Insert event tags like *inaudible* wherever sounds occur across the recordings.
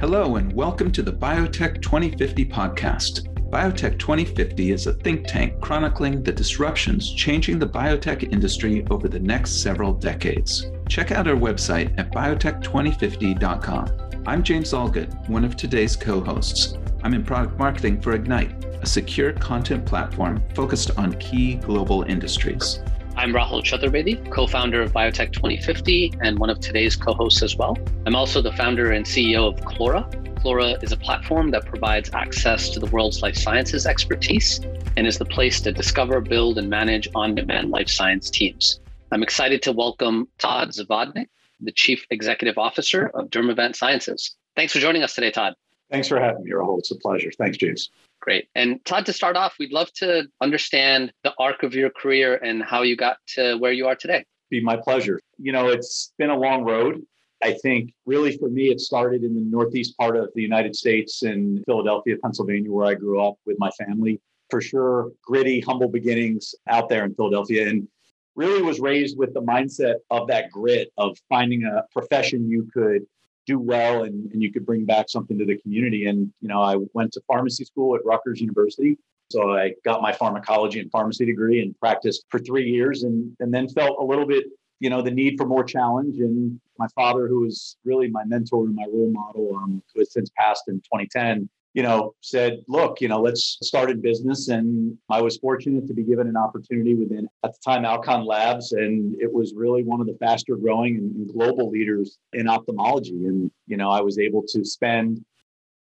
Hello, and welcome to the Biotech 2050 podcast. Biotech 2050 is a think tank chronicling the disruptions changing the biotech industry over the next several decades. Check out our website at biotech2050.com. I'm James Allgood, one of today's co hosts. I'm in product marketing for Egnyte, a secure content platform focused on key global industries. I'm Rahul Chaturvedi, co founder of Biotech 2050 and one of today's co hosts as well. I'm also the founder and CEO of Clora. Clora is a platform that provides access to the world's life sciences expertise and is the place to discover, build, and manage on demand life science teams. I'm excited to welcome Todd Zavodnick, the Chief Executive Officer of Dermavant Sciences. Thanks for joining us today, Todd. Thanks for having me, Rahul. It's a pleasure. Thanks, James. Great. And Todd, to start off, we'd love to understand the arc of your career and how you got to where you are today. Be my pleasure. You know, it's been a long road. I think really for me, it started in the northeast part of the United States in Philadelphia, Pennsylvania, where I grew up with my family. For sure, gritty, humble beginnings out there in Philadelphia. And really was raised with the mindset of that grit of finding a profession you could do well and, and you could bring back something to the community. And, you know, I went to pharmacy school at Rutgers University. So I got my pharmacology and pharmacy degree and practiced for three years and, and then felt a little bit, you know, the need for more challenge. And my father, who was really my mentor and my role model, um, who has since passed in 2010, you know, said, look, you know, let's start in business. And I was fortunate to be given an opportunity within, at the time, Alcon Labs. And it was really one of the faster growing and global leaders in ophthalmology. And, you know, I was able to spend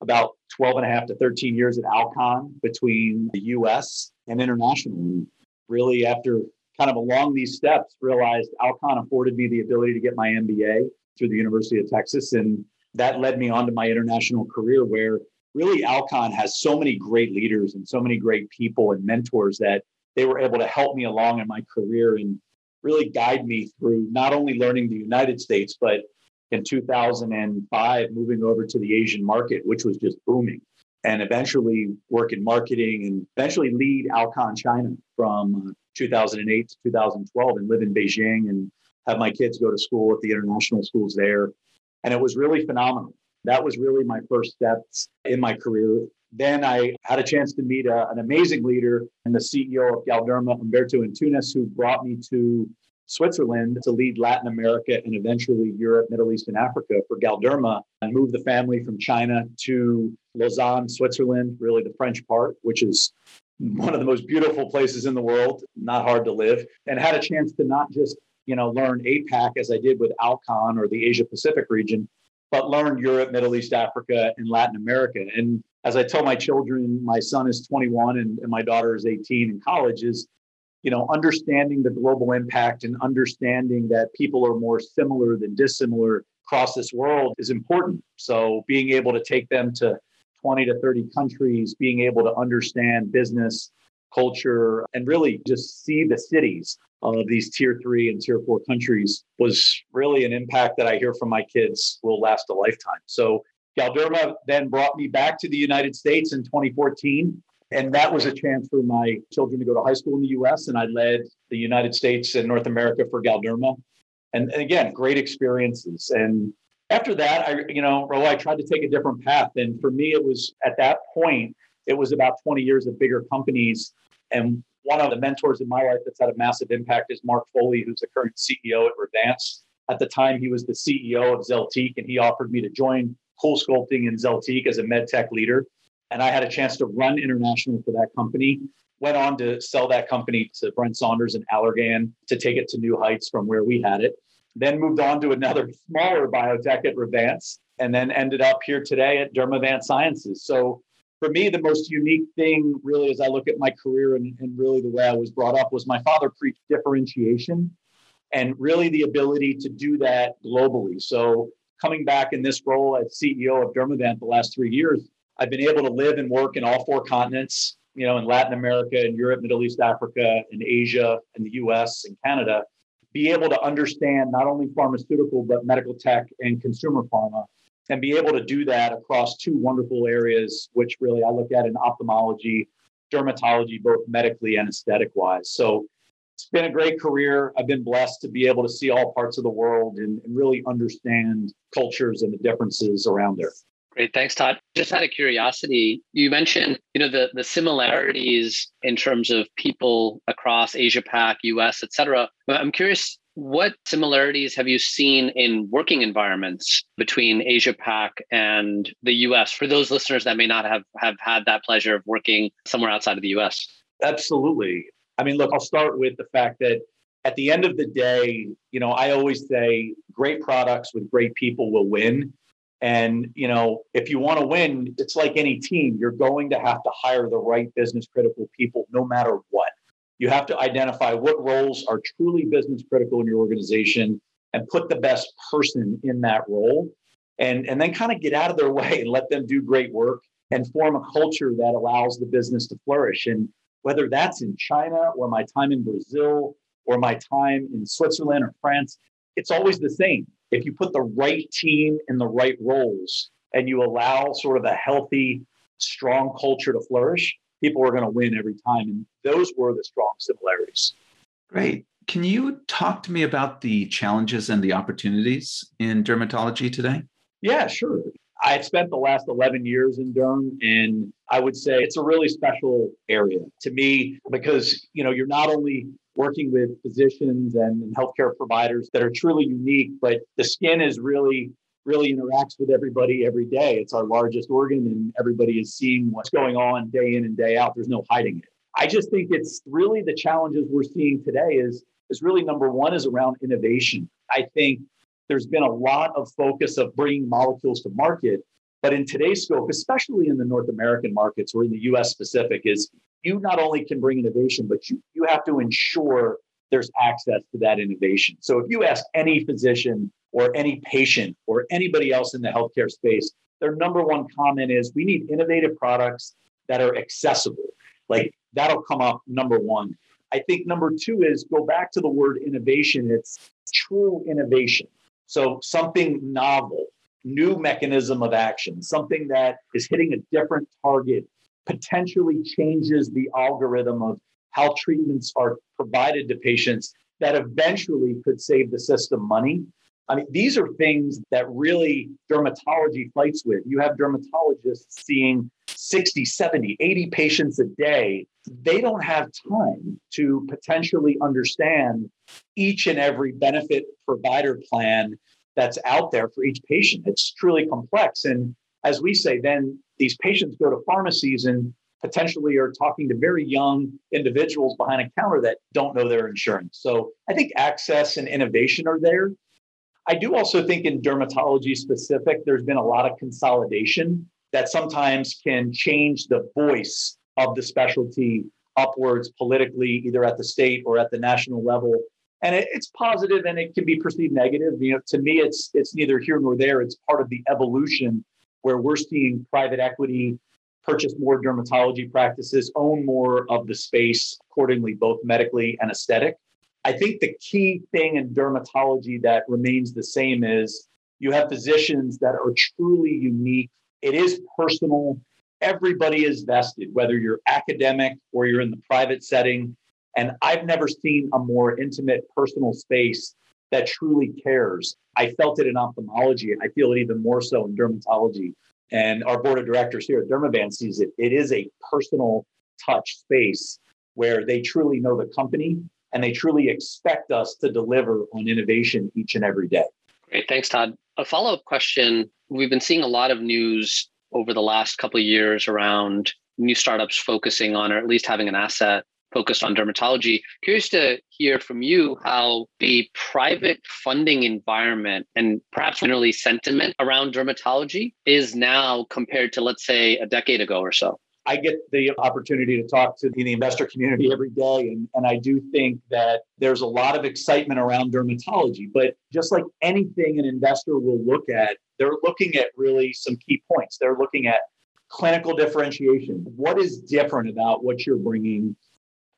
about 12 and a half to 13 years at Alcon between the US and international. And really, after kind of along these steps, realized Alcon afforded me the ability to get my MBA through the University of Texas. And that led me on to my international career where really Alcon has so many great leaders and so many great people and mentors that they were able to help me along in my career and really guide me through not only learning the United States, but in 2005, moving over to the Asian market, which was just booming, and eventually work in marketing and eventually lead Alcon China from uh, 2008 to 2012 and live in Beijing and have my kids go to school at the international schools there. And it was really phenomenal. That was really my first steps in my career. Then I had a chance to meet a, an amazing leader and the CEO of Galderma, Humberto Antunes, who brought me to Switzerland to lead Latin America and eventually Europe, Middle East, and Africa for Galderma and moved the family from China to Lausanne, Switzerland, really the French part, which is one of the most beautiful places in the world, not hard to live, and had a chance to not just you know learn APAC as I did with Alcon or the Asia Pacific region, but learned Europe, Middle East, Africa, and Latin America. And as I tell my children, my son is 21 and, and my daughter is 18 in college, is you know understanding the global impact and understanding that people are more similar than dissimilar across this world is important. So being able to take them to 20 to 30 countries, being able to understand business, culture, and really just see the cities of these tier three and tier four countries was really an impact that I hear from my kids will last a lifetime. So Galderma then brought me back to the United States in 2014. And that was a chance for my children to go to high school in the US. And I led the United States and North America for Galderma. And, again, great experiences. And after that, I, you know, I tried to take a different path. And for me, it was at that point, it was about 20 years of bigger companies. And one of the mentors in my life that's had a massive impact is Mark Foley, who's the current CEO at Revance. At the time, he was the CEO of Zeltiq, and he offered me to join CoolSculpting in Zeltiq as a med tech leader. And I had a chance to run international for that company. Went on to sell that company to Brent Saunders and Allergan to take it to new heights from where we had it. Then moved on to another *laughs* smaller biotech at Revance, and then ended up here today at Dermavant Sciences. So for me, the most unique thing, really, as I look at my career and, and really the way I was brought up, was my father preached differentiation and really the ability to do that globally. So, coming back in this role as CEO of Dermavant the last three years, I've been able to live and work in all four continents, you know, in Latin America, in Europe, Middle East, Africa, in Asia, in the US, and Canada, be able to understand not only pharmaceutical, but medical tech and consumer pharma and be able to do that across two wonderful areas, which really I look at in ophthalmology, dermatology, both medically and aesthetic wise. So it's been a great career. I've been blessed to be able to see all parts of the world and, and really understand cultures and the differences around there. Great. Thanks, Todd. Just out of curiosity, you mentioned, you know, the, the similarities in terms of people across Asia Pac, US, et cetera. I'm curious, what similarities have you seen in working environments between Asia Pac and the US for those listeners that may not have, have had that pleasure of working somewhere outside of the US? Absolutely. I mean, look, I'll start with the fact that at the end of the day, you know, I always say great products with great people will win. And, you know, if you want to win, it's like any team, you're going to have to hire the right business critical people no matter what. You have to identify what roles are truly business critical in your organization and put the best person in that role and, and then kind of get out of their *laughs* way and let them do great work and form a culture that allows the business to flourish. And whether that's in China or my time in Brazil or my time in Switzerland or France, it's always the same if you put the right team in the right roles and you allow sort of a healthy, strong culture to flourish, people were going to win every time. And those were the strong similarities. Great. Can you talk to me about the challenges and the opportunities in dermatology today? Yeah, sure. I spent the last 11 years in derm, and I would say it's a really special area to me because, you know, you're not only working with physicians and, healthcare providers that are truly unique, but the skin is really really interacts with everybody every day. It's our largest organ, and everybody is seeing what's going on day in and day out. There's no hiding it. I just think it's really the challenges we're seeing today is is really number one is around innovation. I think there's been a lot of focus of bringing molecules to market, but in today's scope, especially in the North American markets or in the US specific, is you not only can bring innovation, but you, you have to ensure there's access to that innovation. So if you ask any physician or any patient or anybody else in the healthcare space, their number one comment is we need innovative products that are accessible. Like that'll come up number one. I think number two is go back to the word innovation. It's true innovation. So something novel, new mechanism of action, something that is hitting a different target, potentially changes the algorithm of how treatments are provided to patients that eventually could save the system money. I mean, these are things that really dermatology fights with. You have dermatologists seeing 60, 70, 80 patients a day. They don't have time to potentially understand each and every benefit provider plan that's out there for each patient. It's truly complex. And as we say, then these patients go to pharmacies and potentially are talking to very young individuals behind a counter that don't know their insurance. So I think access and innovation are there. I do also think in dermatology specific, there's been a lot of consolidation that sometimes can change the voice of the specialty upwards politically, either at the state or at the national level and it, it's positive and it can be perceived negative. You know, to me, it's it's neither here nor there. It's part of the evolution where we're seeing private equity purchase more dermatology practices, own more of the space accordingly, both medically and aesthetic. I think the key thing in dermatology that remains the same is you have physicians that are truly unique. It is personal. Everybody is vested, whether you're academic or you're in the private setting. And I've never seen a more intimate personal space that truly cares. I felt it in ophthalmology. I feel it even more so in dermatology. And our board of directors here at Dermavant sees it. It is a personal touch space where they truly know the company and they truly expect us to deliver on innovation each and every day. Great. Thanks, Todd. A follow up question. We've been seeing a lot of news over the last couple of years around new startups focusing on, or at least having an asset focused on dermatology. Curious to hear from you how the private funding environment and perhaps generally sentiment around dermatology is now compared to, let's say, a decade ago or so. I get the opportunity to talk to the investor community every day. And, and I do think that there's a lot of excitement around dermatology. But just like anything an investor will look at, they're looking at really some key points. They're looking at clinical differentiation. What is different about what you're bringing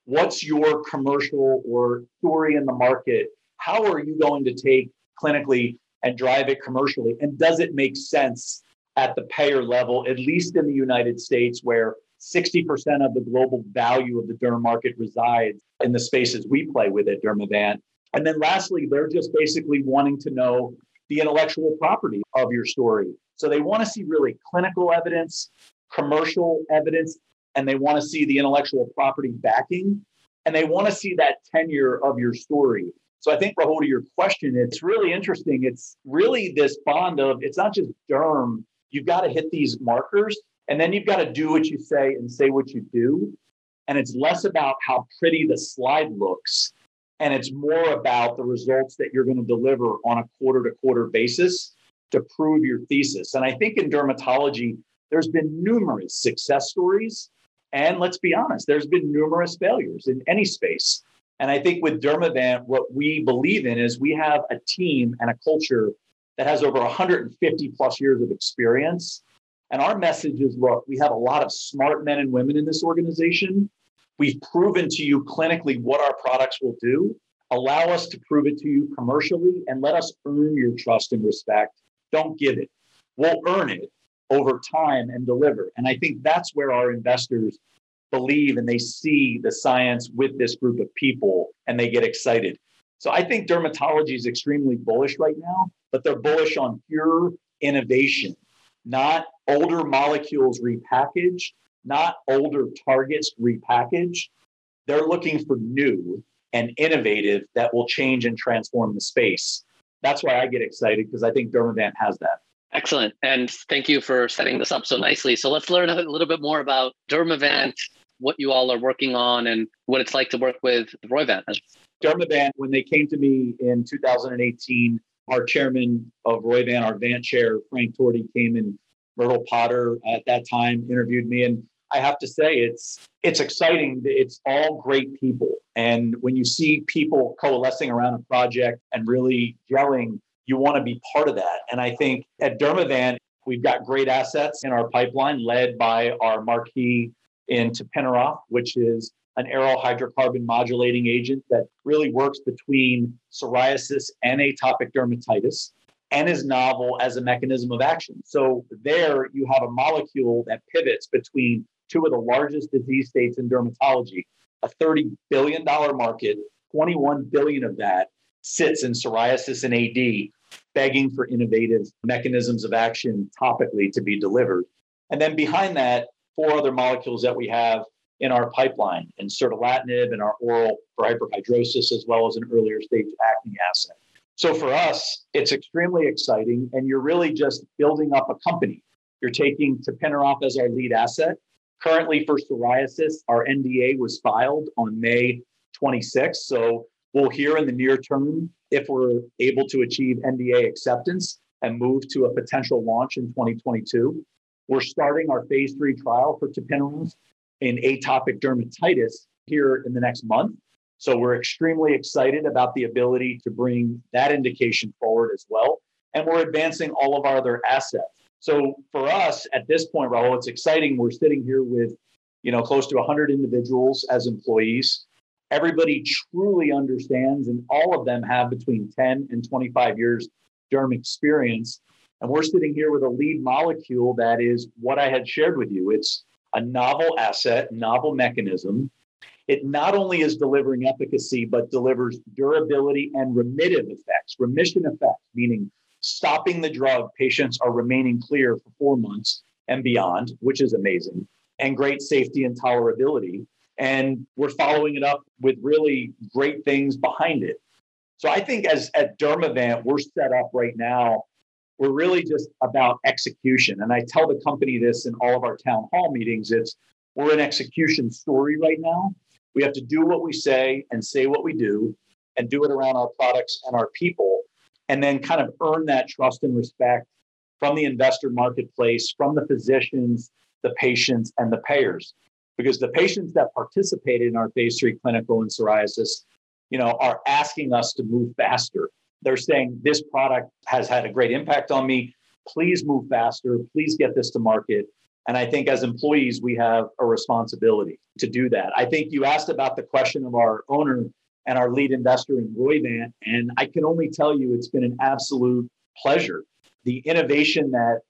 what's your commercial or story in the market? How are you going to take clinically and drive it commercially? And does it make sense at the payer level, at least in the United States, where 60% of the global value of the derm market resides in the spaces we play with at Dermavant? And then lastly, they're just basically wanting to know the intellectual property of your story. So they want to see really clinical evidence, commercial evidence, and they want to see the intellectual property backing, and they want to see that tenure of your story. So I think, Rahul, to your question, it's really interesting. It's really this bond of it's not just derm. You've got to hit these markers, and then you've got to do what you say and say what you do. And it's less about how pretty the slide looks, and it's more about the results that you're going to deliver on a quarter to quarter basis to prove your thesis. And I think in dermatology, there's been numerous success stories. And let's be honest, there's been numerous failures in any space. And I think with Dermavant, what we believe in is we have a team and a culture that has over 150 plus years of experience. And our message is look, we have a lot of smart men and women in this organization. We've proven to you clinically what our products will do. Allow us to prove it to you commercially and let us earn your trust and respect. Don't give it. We'll earn it over time and deliver. And I think that's where our investors believe and they see the science with this group of people and they get excited. So I think dermatology is extremely bullish right now, but they're bullish on pure innovation, not older molecules repackaged, not older targets repackaged. They're looking for new and innovative that will change and transform the space. That's why I get excited because I think Dermavant has that. Excellent. And thank you for setting this up so nicely. So let's learn a little bit more about Dermavant, what you all are working on, and what it's like to work with Roivant. Dermavant, when they came to me in 2018, our chairman of Roivant, our Van chair, Frank Torti, came and Myrtle Potter at that time interviewed me. And I have to say, it's it's exciting. It's all great people, and when you see people coalescing around a project and really gelling, you want to be part of that. And I think at Dermavant, we've got great assets in our pipeline, led by our marquee in tapinarof, which is an aryl hydrocarbon modulating agent that really works between psoriasis and atopic dermatitis and is novel as a mechanism of action. So there you have a molecule that pivots between two of the largest disease states in dermatology, a $30 billion market, 21 billion of that sits in psoriasis and AD, begging for innovative mechanisms of action topically to be delivered. And then behind that, four other molecules that we have in our pipeline, and cerdulatinib and our oral for hyperhidrosis, as well as an earlier stage acne asset. So for us, it's extremely exciting, and you're really just building up a company. You're taking tapinarof as our lead asset. Currently, for psoriasis, our NDA was filed on May 26th. So we'll hear in the near term if we're able to achieve NDA acceptance and move to a potential launch in 2022. We're starting our phase three trial for tapinarof in atopic dermatitis here in the next month. So we're extremely excited about the ability to bring that indication forward as well. And we're advancing all of our other assets. So for us at this point, Rahul, it's exciting. We're sitting here with, you know, close to 100 individuals as employees. Everybody truly understands, and all of them have between 10 and 25 years derm experience. And we're sitting here with a lead molecule that is what I had shared with you. It's a novel asset, novel mechanism. It not only is delivering efficacy, but delivers durability and remittive effects, remission effects, meaning stopping the drug, patients are remaining clear for four months and beyond, which is amazing, and great safety and tolerability. And we're following it up with really great things behind it. So I think as at Dermavant, we're set up right now. We're really just about execution. And I tell the company this in all of our town hall meetings. It's we're an execution story right now. We have to do what we say and say what we do and do it around our products and our people and then kind of earn that trust and respect from the investor marketplace, from the physicians, the patients, and the payers. Because the patients that participated in our phase three clinical in psoriasis, you know, are asking us to move faster. They're saying this product has had a great impact on me. Please move faster. Please get this to market. And I think as employees, we have a responsibility to do that. I think you asked about the question of our owner and our lead investor in Roivant. And I can only tell you it's been an absolute pleasure. The innovation that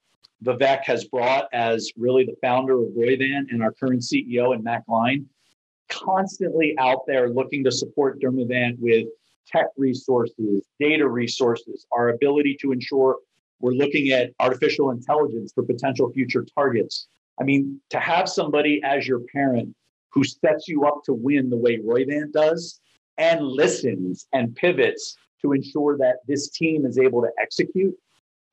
Vivek has brought as really the founder of Roivant and our current CEO and Matt Gline, constantly out there looking to support Dermavant with tech resources, data resources, our ability to ensure We're looking at artificial intelligence for potential future targets. I mean, to have somebody as your parent who sets you up to win the way Roivant does and listens and pivots to ensure that this team is able to execute.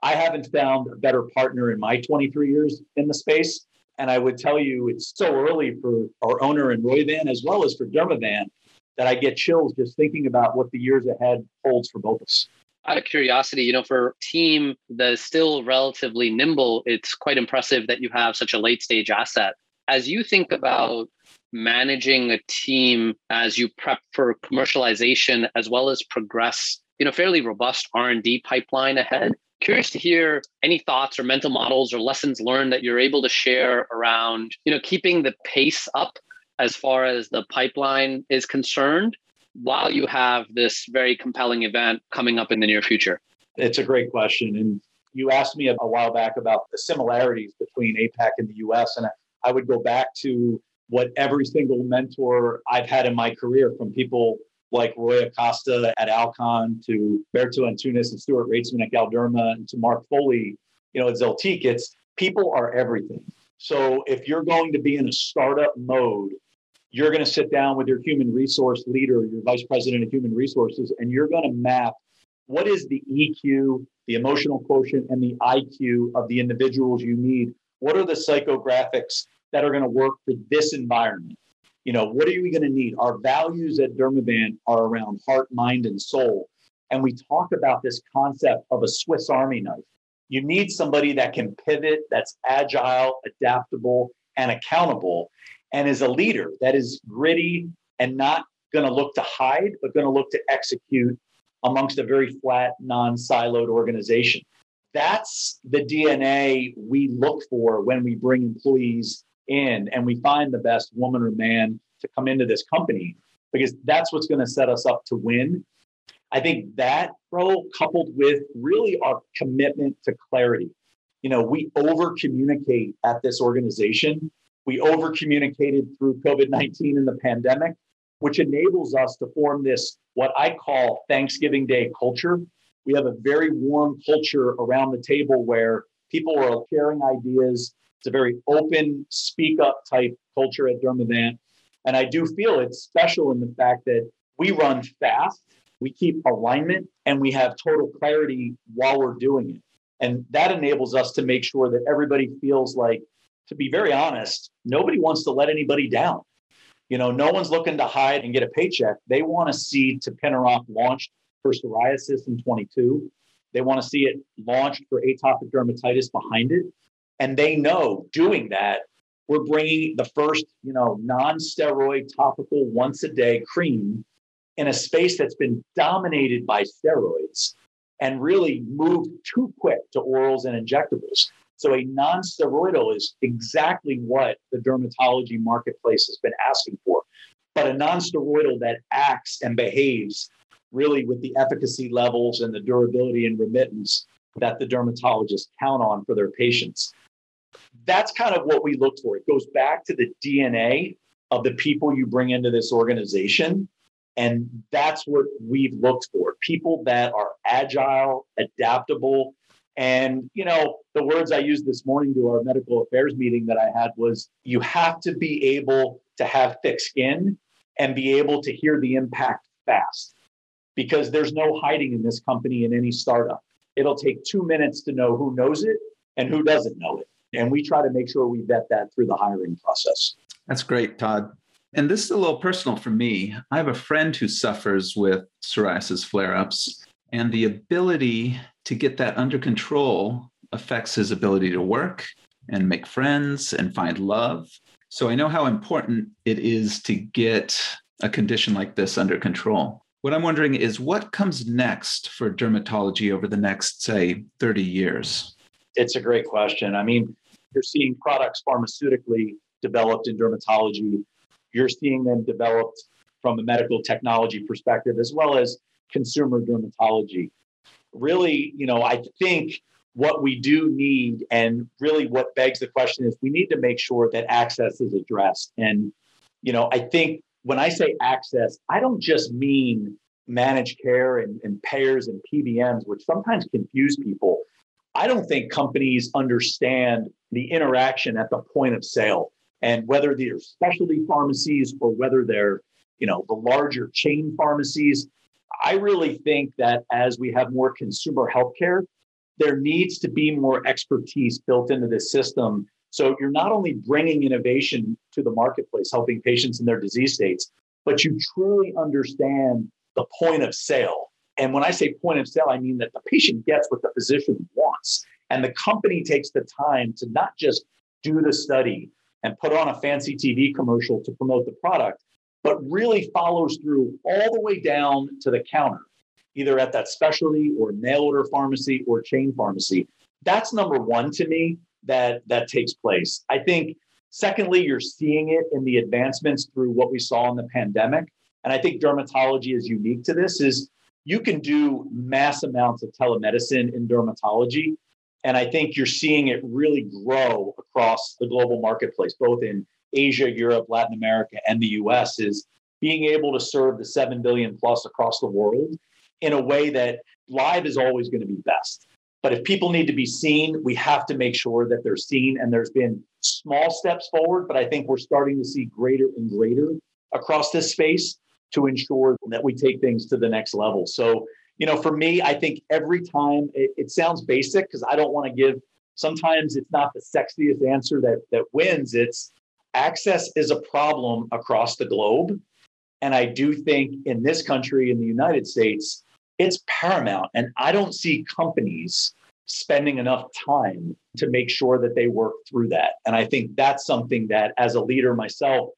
I haven't found a better partner in my 23 years in the space. And I would tell you, it's so early for our owner in Roivant as well as for Dermavant that I get chills just thinking about what the years ahead holds for both of us. Out of curiosity, you know, for a team that is still relatively nimble, it's quite impressive that you have such a late stage asset. As you think about managing a team as you prep for commercialization as well as progress you know fairly robust r&d pipeline ahead curious to hear any thoughts or mental models or lessons learned that you're able to share around you know keeping the pace up as far as the pipeline is concerned while you have this very compelling event coming up in the near future it's a great question and you asked me a while back about the similarities between apac and the us and i would go back to what every single mentor I've had in my career, from people like Roy Acosta at Alcon to Berto Antunes and Stuart Raetzman at Galderma and to Mark Foley, you know, at Zeltiq, it's people are everything. So if you're going to be in a startup mode, you're going to sit down with your human resource leader, your vice president of human resources, and you're going to map what is the EQ, the emotional quotient, and the IQ of the individuals you need. What are the psychographics that are going to work for this environment. You know, what are we going to need? Our values at Dermavant are around heart, mind, and soul. And we talk about this concept of a Swiss Army knife. You need somebody that can pivot, that's agile, adaptable, and accountable, and is a leader that is gritty and not going to look to hide, but going to look to execute amongst a very flat, non siloed organization. That's the DNA we look for when we bring employees in and we find the best woman or man to come into this company because that's what's going to set us up to win. I think that, bro, coupled with really our commitment to clarity. You know, we over communicate at this organization. We over communicated through COVID 19 and the pandemic, which enables us to form this, what I call Thanksgiving Day culture. We have a very warm culture around the table where people are sharing ideas, it's a very open, speak up type culture at Dermavant. And I do feel it's special in the fact that we run fast, we keep alignment, and we have total clarity while we're doing it. And that enables us to make sure that everybody feels like, to be very honest, nobody wants to let anybody down. You know, no one's looking to hide and get a paycheck. They want to see tapinarof launched for psoriasis in 22. They want to see it launched for atopic dermatitis behind it and they know doing that we're bringing the first you know non-steroid topical once a day cream in a space that's been dominated by steroids and really moved too quick to orals and injectables so a non-steroidal is exactly what the dermatology marketplace has been asking for but a non-steroidal that acts and behaves really with the efficacy levels and the durability and remittance that the dermatologists count on for their patients that's kind of what we look for. It goes back to the DNA of the people you bring into this organization. And that's what we've looked for people that are agile, adaptable. And, you know, the words I used this morning to our medical affairs meeting that I had was you have to be able to have thick skin and be able to hear the impact fast because there's no hiding in this company in any startup. It'll take two minutes to know who knows it and who doesn't know it. And we try to make sure we vet that through the hiring process. That's great, Todd. And this is a little personal for me. I have a friend who suffers with psoriasis flare ups, and the ability to get that under control affects his ability to work and make friends and find love. So I know how important it is to get a condition like this under control. What I'm wondering is what comes next for dermatology over the next, say, 30 years? It's a great question. I mean, you're seeing products pharmaceutically developed in dermatology. You're seeing them developed from a medical technology perspective, as well as consumer dermatology. Really, you know, I think what we do need, and really what begs the question is we need to make sure that access is addressed. And, you know, I think when I say access, I don't just mean managed care and, and payers and PBMs, which sometimes confuse people. I don't think companies understand the interaction at the point of sale and whether they're specialty pharmacies or whether they're, you know, the larger chain pharmacies. I really think that as we have more consumer healthcare, there needs to be more expertise built into the system. So you're not only bringing innovation to the marketplace, helping patients in their disease states, but you truly understand the point of sale. And when I say point of sale, I mean that the patient gets what the physician wants. And the company takes the time to not just do the study and put on a fancy TV commercial to promote the product, but really follows through all the way down to the counter, either at that specialty or mail order pharmacy or chain pharmacy. That's number one to me that that takes place. I think secondly, you're seeing it in the advancements through what we saw in the pandemic. And I think dermatology is unique to this is you can do mass amounts of telemedicine in dermatology. And I think you're seeing it really grow across the global marketplace, both in Asia, Europe, Latin America, and the US, is being able to serve the 7 billion plus across the world in a way that live is always going to be best. But if people need to be seen, we have to make sure that they're seen. And there's been small steps forward, but I think we're starting to see greater and greater across this space to ensure that we take things to the next level. So, you know, for me, I think every time it, it sounds basic because I don't want to give, sometimes it's not the sexiest answer that, that wins. It's access is a problem across the globe. And I do think in this country, in the United States, it's paramount. And I don't see companies spending enough time to make sure that they work through that. And I think that's something that, as a leader myself,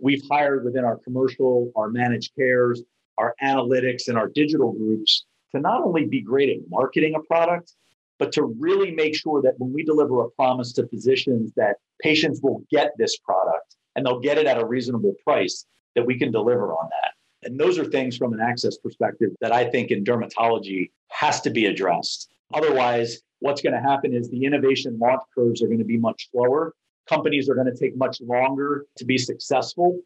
we've hired within our commercial, our managed cares, our analytics, and our digital groups to not only be great at marketing a product, but to really make sure that when we deliver a promise to physicians that patients will get this product and they'll get it at a reasonable price, that we can deliver on that. And those are things from an access perspective that I think in dermatology has to be addressed. Otherwise, what's going to happen is the innovation launch curves are going to be much slower. Companies are going to take much longer to be successful,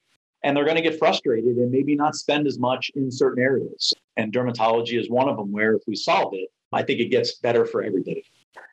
and they're going to get frustrated and maybe not spend as much in certain areas. And dermatology is one of them where if we solve it, I think it gets better for everybody.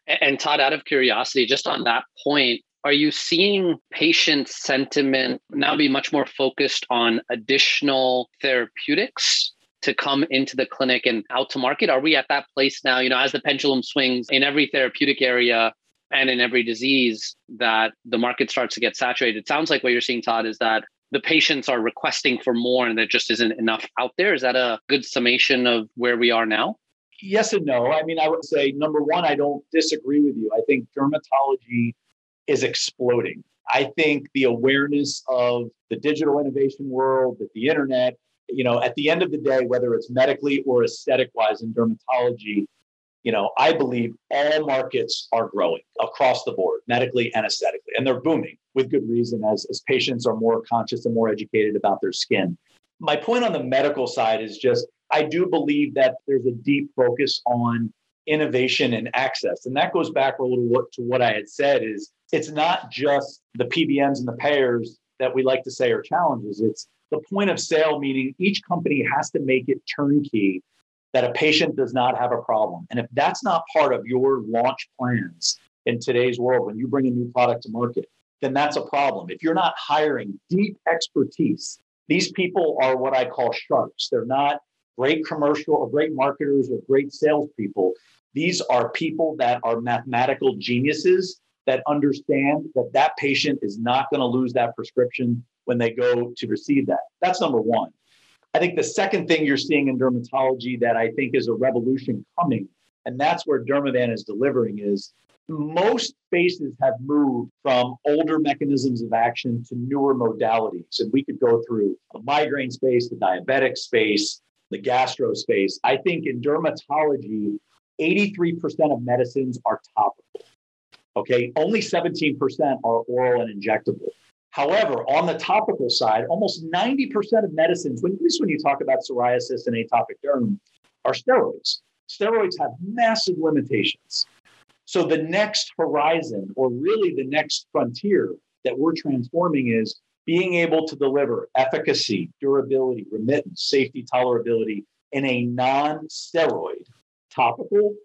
And Todd, out of curiosity, just on that point, are you seeing patient sentiment now be much more focused on additional therapeutics to come into the clinic and out to market? Are we at that place now, you know, as the pendulum swings in every therapeutic area and in every disease that the market starts to get saturated? It sounds like what you're seeing, Todd, is that the patients are requesting for more and there just isn't enough out there. Is that a good summation of where we are now? Yes and no. I mean, I would say number one, I don't disagree with you. I think dermatology is exploding. I think the awareness of the digital innovation world, that the internet, you know, at the end of the day, whether it's medically or aesthetic wise in dermatology, you know, I believe all markets are growing across the board, medically and aesthetically, and they're booming with good reason as, as patients are more conscious and more educated about their skin. My point on the medical side is just I do believe that there's a deep focus on innovation and access. And that goes back a little to what I had said is it's not just the PBMs and the payers that we like to say are challenges. It's the point of sale, meaning each company has to make it turnkey that a patient does not have a problem. And if that's not part of your launch plans in today's world, when you bring a new product to market, then that's a problem. If you're not hiring deep expertise, these people are what I call sharks. They're not great commercial or great marketers or great salespeople. These are people that are mathematical geniuses that understand that that patient is not going to lose that prescription when they go to receive that. That's number one. I think the second thing you're seeing in dermatology that I think is a revolution coming, and that's where Dermavant is delivering, is most spaces have moved from older mechanisms of action to newer modalities. And we could go through the migraine space, the diabetic space, the gastro space. I think in dermatology, 83% of medicines are topical. Okay, only 17% are oral and injectable. However, on the topical side, almost 90% of medicines, when, at least when you talk about psoriasis and atopic derm, are steroids. Steroids have massive limitations. So the next horizon, or really the next frontier that we're transforming, is being able to deliver efficacy, durability, remittance, safety, tolerability in a non steroid topical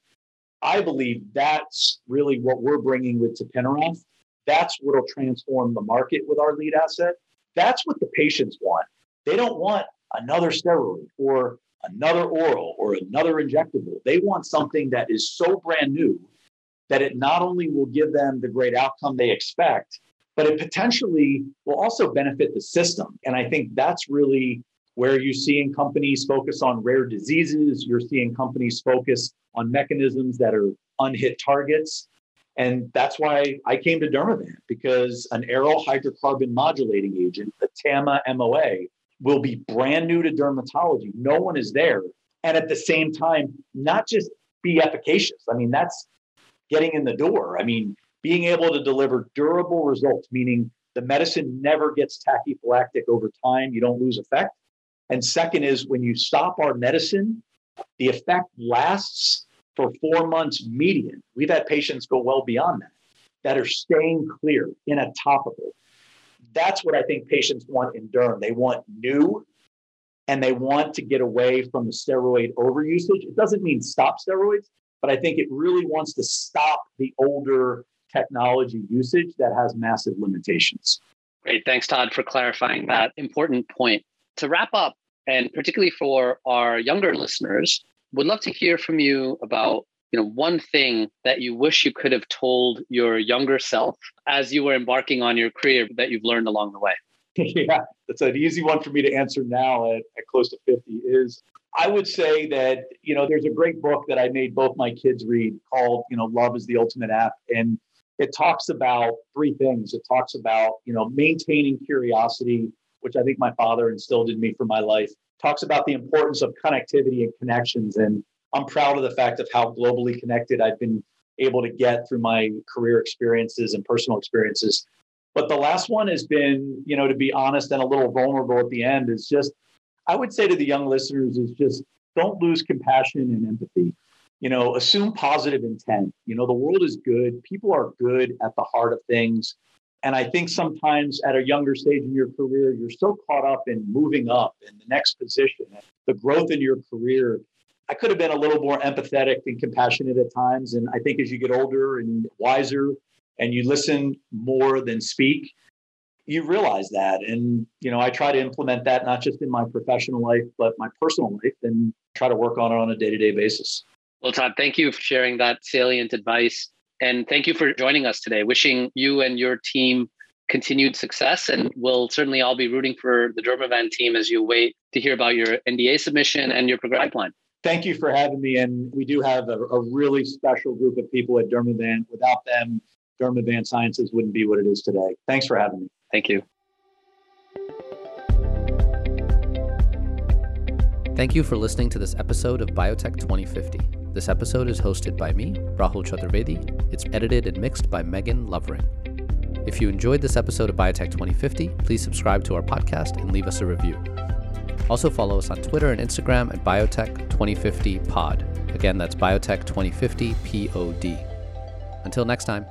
I believe that's really what we're bringing with tapinarof. That's what'll transform the market with our lead asset. That's what the patients want. They don't want another steroid or another oral or another injectable. They want something that is so brand new that it not only will give them the great outcome they expect, but it potentially will also benefit the system. And I think that's really where you're seeing companies focus on rare diseases, you're seeing companies focus on mechanisms that are unhit targets. And that's why I came to Dermavant because an aryl hydrocarbon modulating agent, the TAMA MOA, will be brand new to dermatology. No one is there. And at the same time, not just be efficacious. I mean, that's getting in the door. I mean, being able to deliver durable results, meaning the medicine never gets tachyphylactic over time, you don't lose effect. And second is when you stop our medicine, the effect lasts for four months median. We've had patients go well beyond that, that are staying clear in a topical. That's what I think patients want in derm. They want new and they want to get away from the steroid overusage. It doesn't mean stop steroids, but I think it really wants to stop the older technology usage that has massive limitations. Great. Thanks, Todd, for clarifying that important point. To wrap up, and particularly for our younger listeners, would love to hear from you about you know one thing that you wish you could have told your younger self as you were embarking on your career that you've learned along the way. *laughs* Yeah that's an easy one for me to answer now at, at close to 50 is i would say that you know there's a great book that i made both my kids read called you know love is the ultimate app and it talks about three things. It talks about you know maintaining curiosity which i think my father instilled in me for my life talks about the importance of connectivity and connections and I'm proud of the fact of how globally connected I've been able to get through my career experiences and personal experiences. But the last one has been, you know, to be honest and a little vulnerable at the end is just, I would say to the young listeners is just don't lose compassion and empathy. You know, assume positive intent. You know, the world is good. People are good at the heart of things. And I think sometimes at a younger stage in your career, you're so caught up in moving up in the next position, the growth in your career, I could have been a little more empathetic and compassionate at times. And I think as you get older and wiser and you listen more than speak, you realize that. And, you know, I try to implement that not just in my professional life, but my personal life and try to work on it on a day to day basis. Well, Todd, thank you for sharing that salient advice. And thank you for joining us today. Wishing you and your team continued success. And we'll certainly all be rooting for the Dermavant team as you wait to hear about your NDA submission and your progress pipeline thank you for having me. And we do have a, a really special group of people at Dermavant. Without them, Dermavant Sciences wouldn't be what it is today. Thanks for having me. Thank you. Thank you for listening to this episode of Biotech 2050. This episode is hosted by me, Rahul Chaturvedi. It's edited and mixed by Megan Lovering. If you enjoyed this episode of Biotech 2050, please subscribe to our podcast and leave us a review. Also, follow us on Twitter and Instagram at Biotech2050Pod. Again, that's Biotech2050 POD. Until next time.